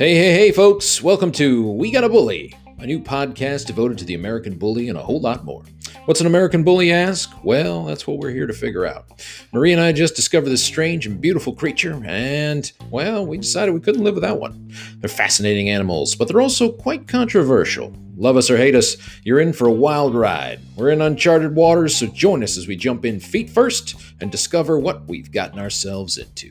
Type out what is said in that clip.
Hey, hey, hey, folks. Welcome to We Gotta Bully, a new podcast devoted to the American bully and a whole lot more. What's an American bully, ask? Well, that's what we're here to figure out. Marie and I just discovered this strange and beautiful creature, and, well, we decided we couldn't live without one. They're fascinating animals, but they're also quite controversial. Love us or hate us, you're in for a wild ride. We're in uncharted waters, so join us as we jump in feet first and discover what we've gotten ourselves into.